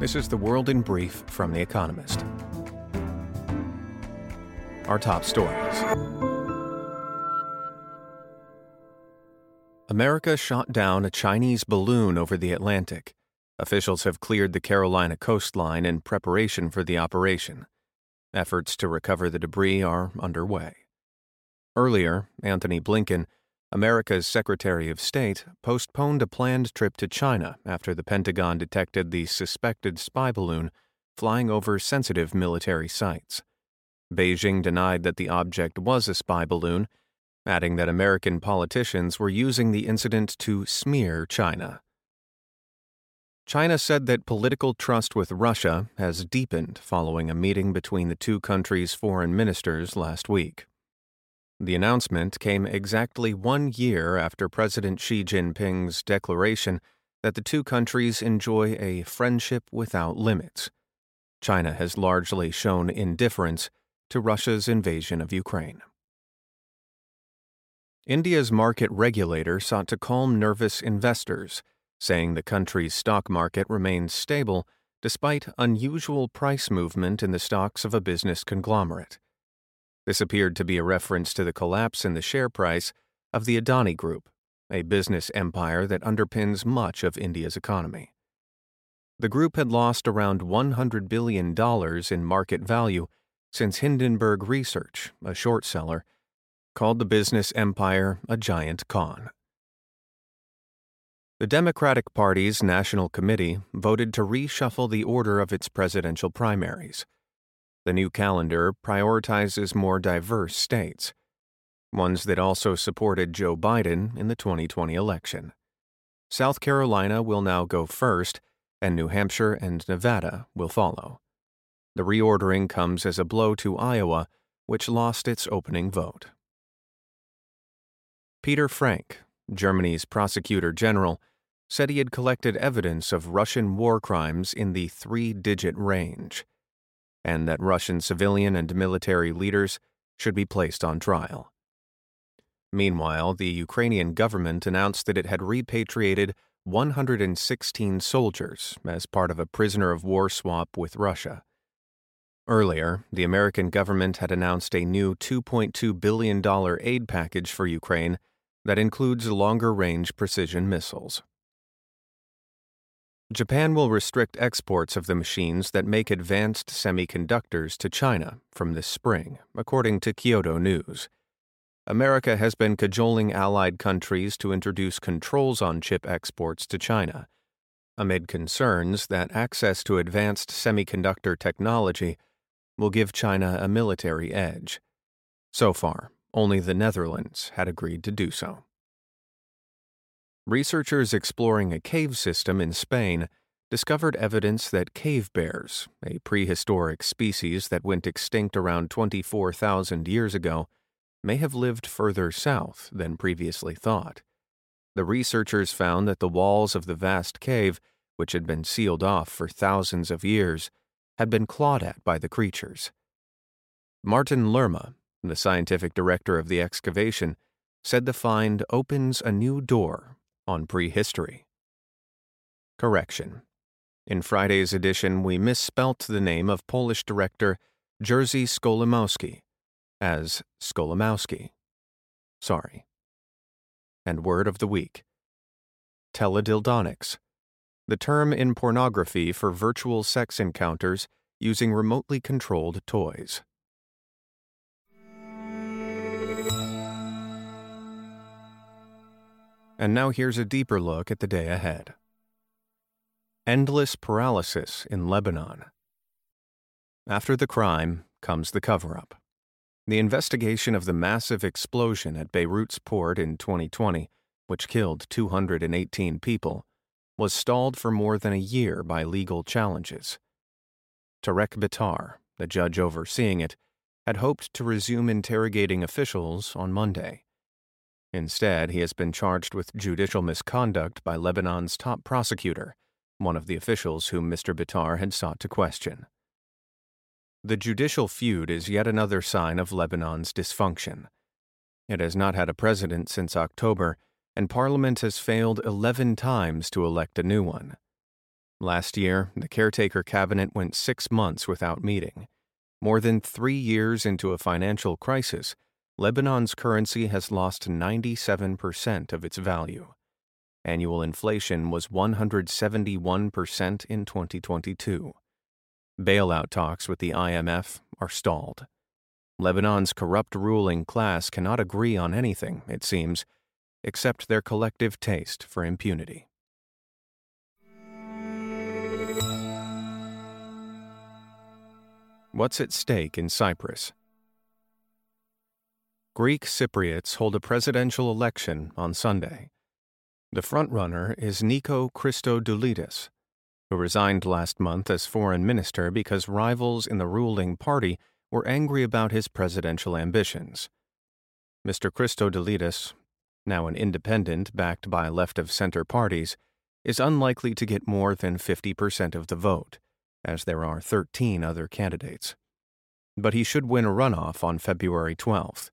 This is the World in Brief from The Economist. Our top stories America shot down a Chinese balloon over the Atlantic. Officials have cleared the Carolina coastline in preparation for the operation. Efforts to recover the debris are underway. Earlier, Antony Blinken, America's Secretary of State, postponed a planned trip to China after the Pentagon detected the suspected spy balloon flying over sensitive military sites. Beijing denied that the object was a spy balloon, adding that American politicians were using the incident to smear China. China said that political trust with Russia has deepened following a meeting between the two countries' foreign ministers last week. The announcement came exactly one year after President Xi Jinping's declaration that the two countries enjoy a friendship without limits. China has largely shown indifference to Russia's invasion of Ukraine. India's market regulator sought to calm nervous investors saying the country's stock market remains stable despite unusual price movement in the stocks of a business conglomerate. This appeared to be a reference to the collapse in the share price of the Adani Group, a business empire that underpins much of India's economy. The group had lost around $100 billion in market value since Hindenburg Research, a short seller, called the business empire a giant con. The Democratic Party's National Committee voted to reshuffle the order of its presidential primaries. The new calendar prioritizes more diverse states, ones that also supported Joe Biden in the 2020 election. South Carolina will now go first, and New Hampshire and Nevada will follow. The reordering comes as a blow to Iowa, which lost its opening vote. Peter Frank, Germany's prosecutor general, said he had collected evidence of Russian war crimes in the three digit range, and that Russian civilian and military leaders should be placed on trial. Meanwhile, the Ukrainian government announced that it had repatriated 116 soldiers as part of a prisoner of war swap with Russia. Earlier, the American government had announced a new $2.2 billion aid package for Ukraine that includes longer range precision missiles. Japan will restrict exports of the machines that make advanced semiconductors to China from this spring, according to Kyodo News. America has been cajoling allied countries to introduce controls on chip exports to China, amid concerns that access to advanced semiconductor technology will give China a military edge. So far, only the Netherlands had agreed to do so. Researchers exploring a cave system in Spain discovered evidence that cave bears, a prehistoric species that went extinct around 24,000 years ago, may have lived further south than previously thought. The researchers found that the walls of the vast cave, which had been sealed off for thousands of years, had been clawed at by the creatures. Martin Lerma, the scientific director of the excavation, said the find opens a new door on prehistory. Correction. In Friday's edition, we misspelt the name of Polish director Jerzy Skolimowski as Skolimowski. Sorry. And word of the week Teledildonics, the term in pornography for virtual sex encounters using remotely controlled toys. And now here's a deeper look at the day ahead. Endless paralysis in Lebanon. After the crime comes the cover up. The investigation of the massive explosion at Beirut's port in 2020, which killed 218 people, was stalled for more than a year by legal challenges. Tarek Bitar, the judge overseeing it, had hoped to resume interrogating officials on Monday. Instead, he has been charged with judicial misconduct by Lebanon's top prosecutor, one of the officials whom Mr. Bitar had sought to question. The judicial feud is yet another sign of Lebanon's dysfunction. It has not had a president since October, and Parliament has failed 11 times to elect a new one. Last year, the caretaker cabinet went six months without meeting. More than three years into a financial crisis, Lebanon's currency has lost 97% of its value. Annual inflation was 171% in 2022. Bailout talks with the IMF are stalled. Lebanon's corrupt ruling class cannot agree on anything, it seems, except their collective taste for impunity. What's at stake in Cyprus? Greek Cypriots hold a presidential election on Sunday. The frontrunner is Nico Christodoulides, who resigned last month as foreign minister because rivals in the ruling party were angry about his presidential ambitions. Mr. Christodoulides, now an independent backed by left of center parties, is unlikely to get more than 50% of the vote as there are 13 other candidates. But he should win a runoff on February 12th.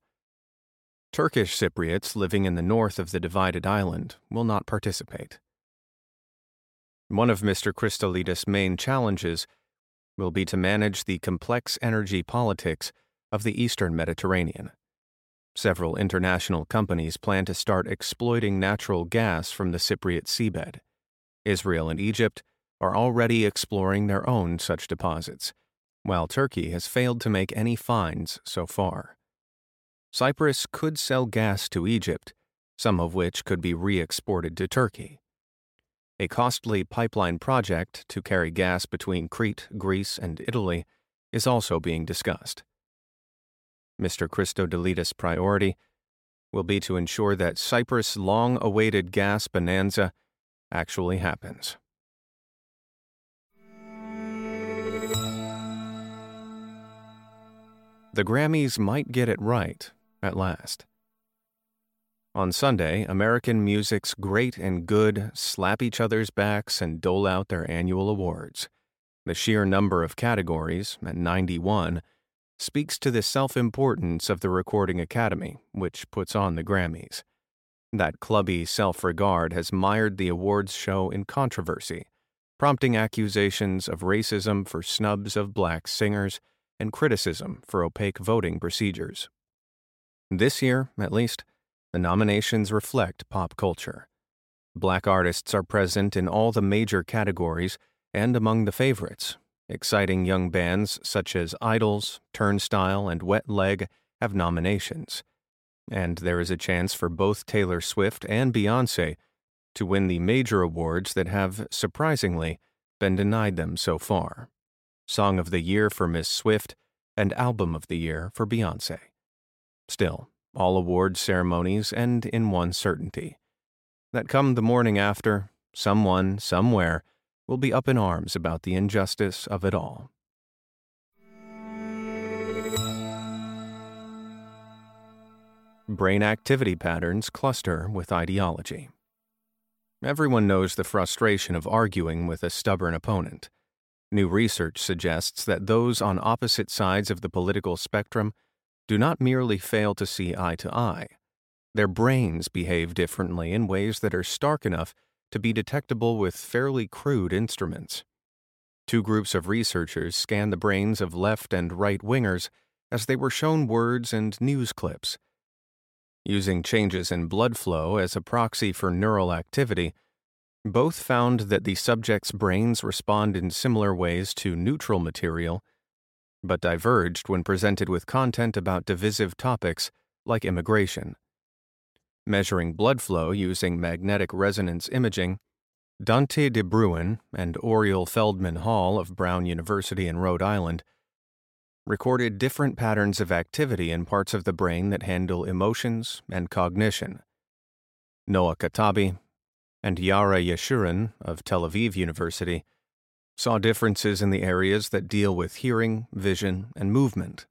Turkish Cypriots living in the north of the divided island will not participate. One of Mr. Christodoulides' main challenges will be to manage the complex energy politics of the eastern Mediterranean. Several international companies plan to start exploiting natural gas from the Cypriot seabed. Israel and Egypt are already exploring their own such deposits, while Turkey has failed to make any finds so far. Cyprus could sell gas to Egypt, some of which could be re exported to Turkey. A costly pipeline project to carry gas between Crete, Greece, and Italy is also being discussed. Mr. Christodoulides' priority will be to ensure that Cyprus' long awaited gas bonanza actually happens. The Grammys might get it right at last. On Sunday, American music's great and good slap each other's backs and dole out their annual awards. The sheer number of categories, at 91, speaks to the self importance of the Recording Academy, which puts on the Grammys. That clubby self regard has mired the awards show in controversy, prompting accusations of racism for snubs of black singers and criticism for opaque voting procedures. This year, at least, the nominations reflect pop culture. Black artists are present in all the major categories and among the favorites. Exciting young bands such as IDLES, Turnstile, and Wet Leg have nominations. And there is a chance for both Taylor Swift and Beyonce to win the major awards that have, surprisingly, been denied them so far. Song of the Year for Miss Swift, and Album of the Year for Beyonce. Still, all award ceremonies end in one certainty that come the morning after, someone, somewhere, will be up in arms about the injustice of it all. Brain activity patterns cluster with ideology. Everyone knows the frustration of arguing with a stubborn opponent. New research suggests that those on opposite sides of the political spectrum do not merely fail to see eye to eye. Their brains behave differently in ways that are stark enough to be detectable with fairly crude instruments. Two groups of researchers scanned the brains of left and right wingers as they were shown words and news clips. Using changes in blood flow as a proxy for neural activity, both found that the subjects' brains respond in similar ways to neutral material, but diverged when presented with content about divisive topics like immigration. Measuring blood flow using magnetic resonance imaging, Dante de Bruin and Oriel Feldman Hall of Brown University in Rhode Island recorded different patterns of activity in parts of the brain that handle emotions and cognition. Noah Katabi and Yara Yeshurun of Tel Aviv University saw differences in the areas that deal with hearing, vision, and movement.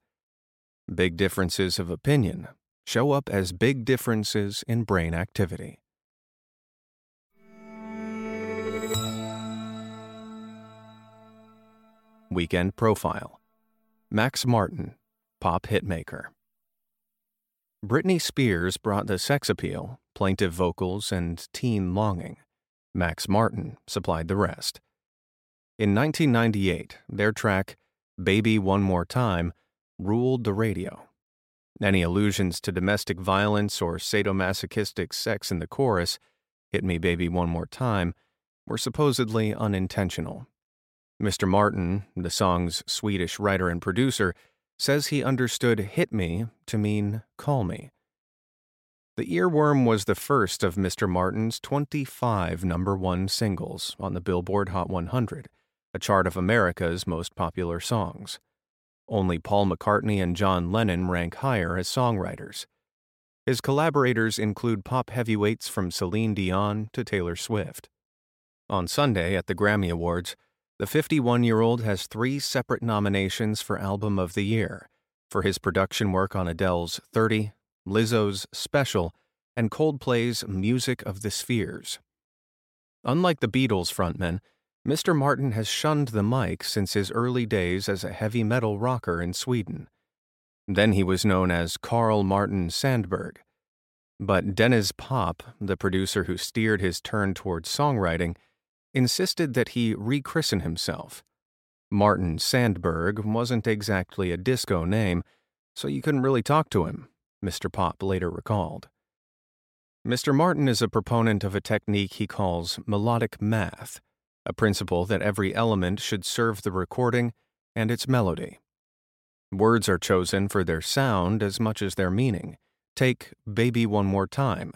Big differences of opinion show up as big differences in brain activity. Weekend Profile Max Martin, Pop Hitmaker. Britney Spears brought the sex appeal, plaintive vocals, and teen longing. Max Martin supplied the rest. In 1998, their track, Baby One More Time, ruled the radio. Any allusions to domestic violence or sadomasochistic sex in the chorus, Hit Me Baby One More Time, were supposedly unintentional. Mr. Martin, the song's Swedish writer and producer, says he understood hit me to mean call me. The Earworm was the first of Mr. Martin's 25 number one singles on the Billboard Hot 100, a chart of America's most popular songs. Only Paul McCartney and John Lennon rank higher as songwriters. His collaborators include pop heavyweights from Celine Dion to Taylor Swift. On Sunday at the Grammy Awards, the 51 year old has three separate nominations for Album of the Year for his production work on Adele's 30, Lizzo's Special, and Coldplay's Music of the Spheres. Unlike the Beatles frontman, Mr. Martin has shunned the mic since his early days as a heavy metal rocker in Sweden. Then he was known as Karl Martin Sandberg. But Denniz Pop, the producer who steered his turn towards songwriting, insisted that he rechristen himself. Martin Sandberg wasn't exactly a disco name, so you couldn't really talk to him, Mr. Pop later recalled. Mr. Martin is a proponent of a technique he calls melodic math, a principle that every element should serve the recording and its melody. Words are chosen for their sound as much as their meaning. Take Baby One More Time.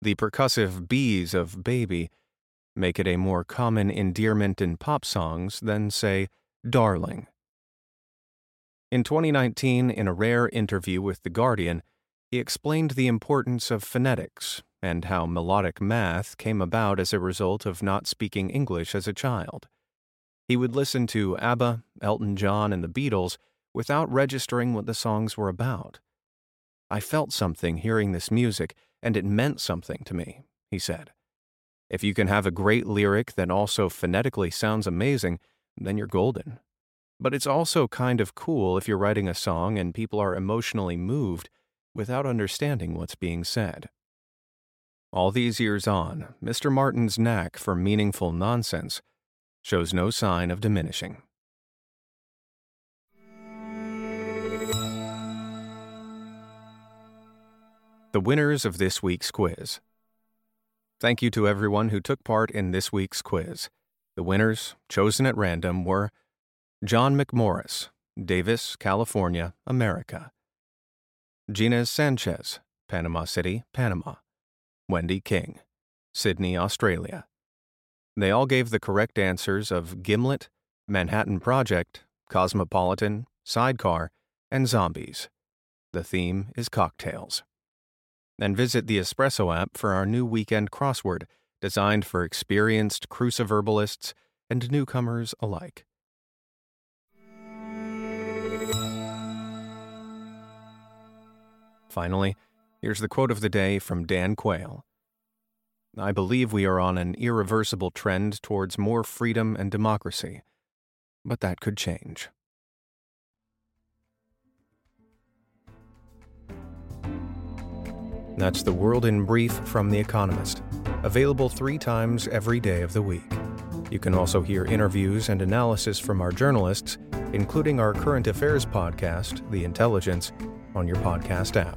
The percussive B's of baby make it a more common endearment in pop songs than, say, darling. In 2019, in a rare interview with The Guardian, he explained the importance of phonetics and how melodic math came about as a result of not speaking English as a child. He would listen to ABBA, Elton John, and the Beatles without registering what the songs were about. I felt something hearing this music, and it meant something to me, he said. If you can have a great lyric that also phonetically sounds amazing, then you're golden. But it's also kind of cool if you're writing a song and people are emotionally moved without understanding what's being said. All these years on, Mr. Martin's knack for meaningful nonsense shows no sign of diminishing. The winners of this week's quiz. Thank you to everyone who took part in this week's quiz. The winners, chosen at random, were John McMorris, Davis, California, America. Gina Sanchez, Panama City, Panama. Wendy King, Sydney, Australia. They all gave the correct answers of Gimlet, Manhattan Project, Cosmopolitan, Sidecar, and Zombies. The theme is cocktails and visit the Espresso app for our new weekend crossword designed for experienced cruciverbalists and newcomers alike. Finally, here's the quote of the day from Dan Quayle. I believe we are on an irreversible trend towards more freedom and democracy, but that could change. That's the world in brief from The Economist, available three times every day of the week. You can also hear interviews and analysis from our journalists, including our current affairs podcast, The Intelligence, on your podcast app.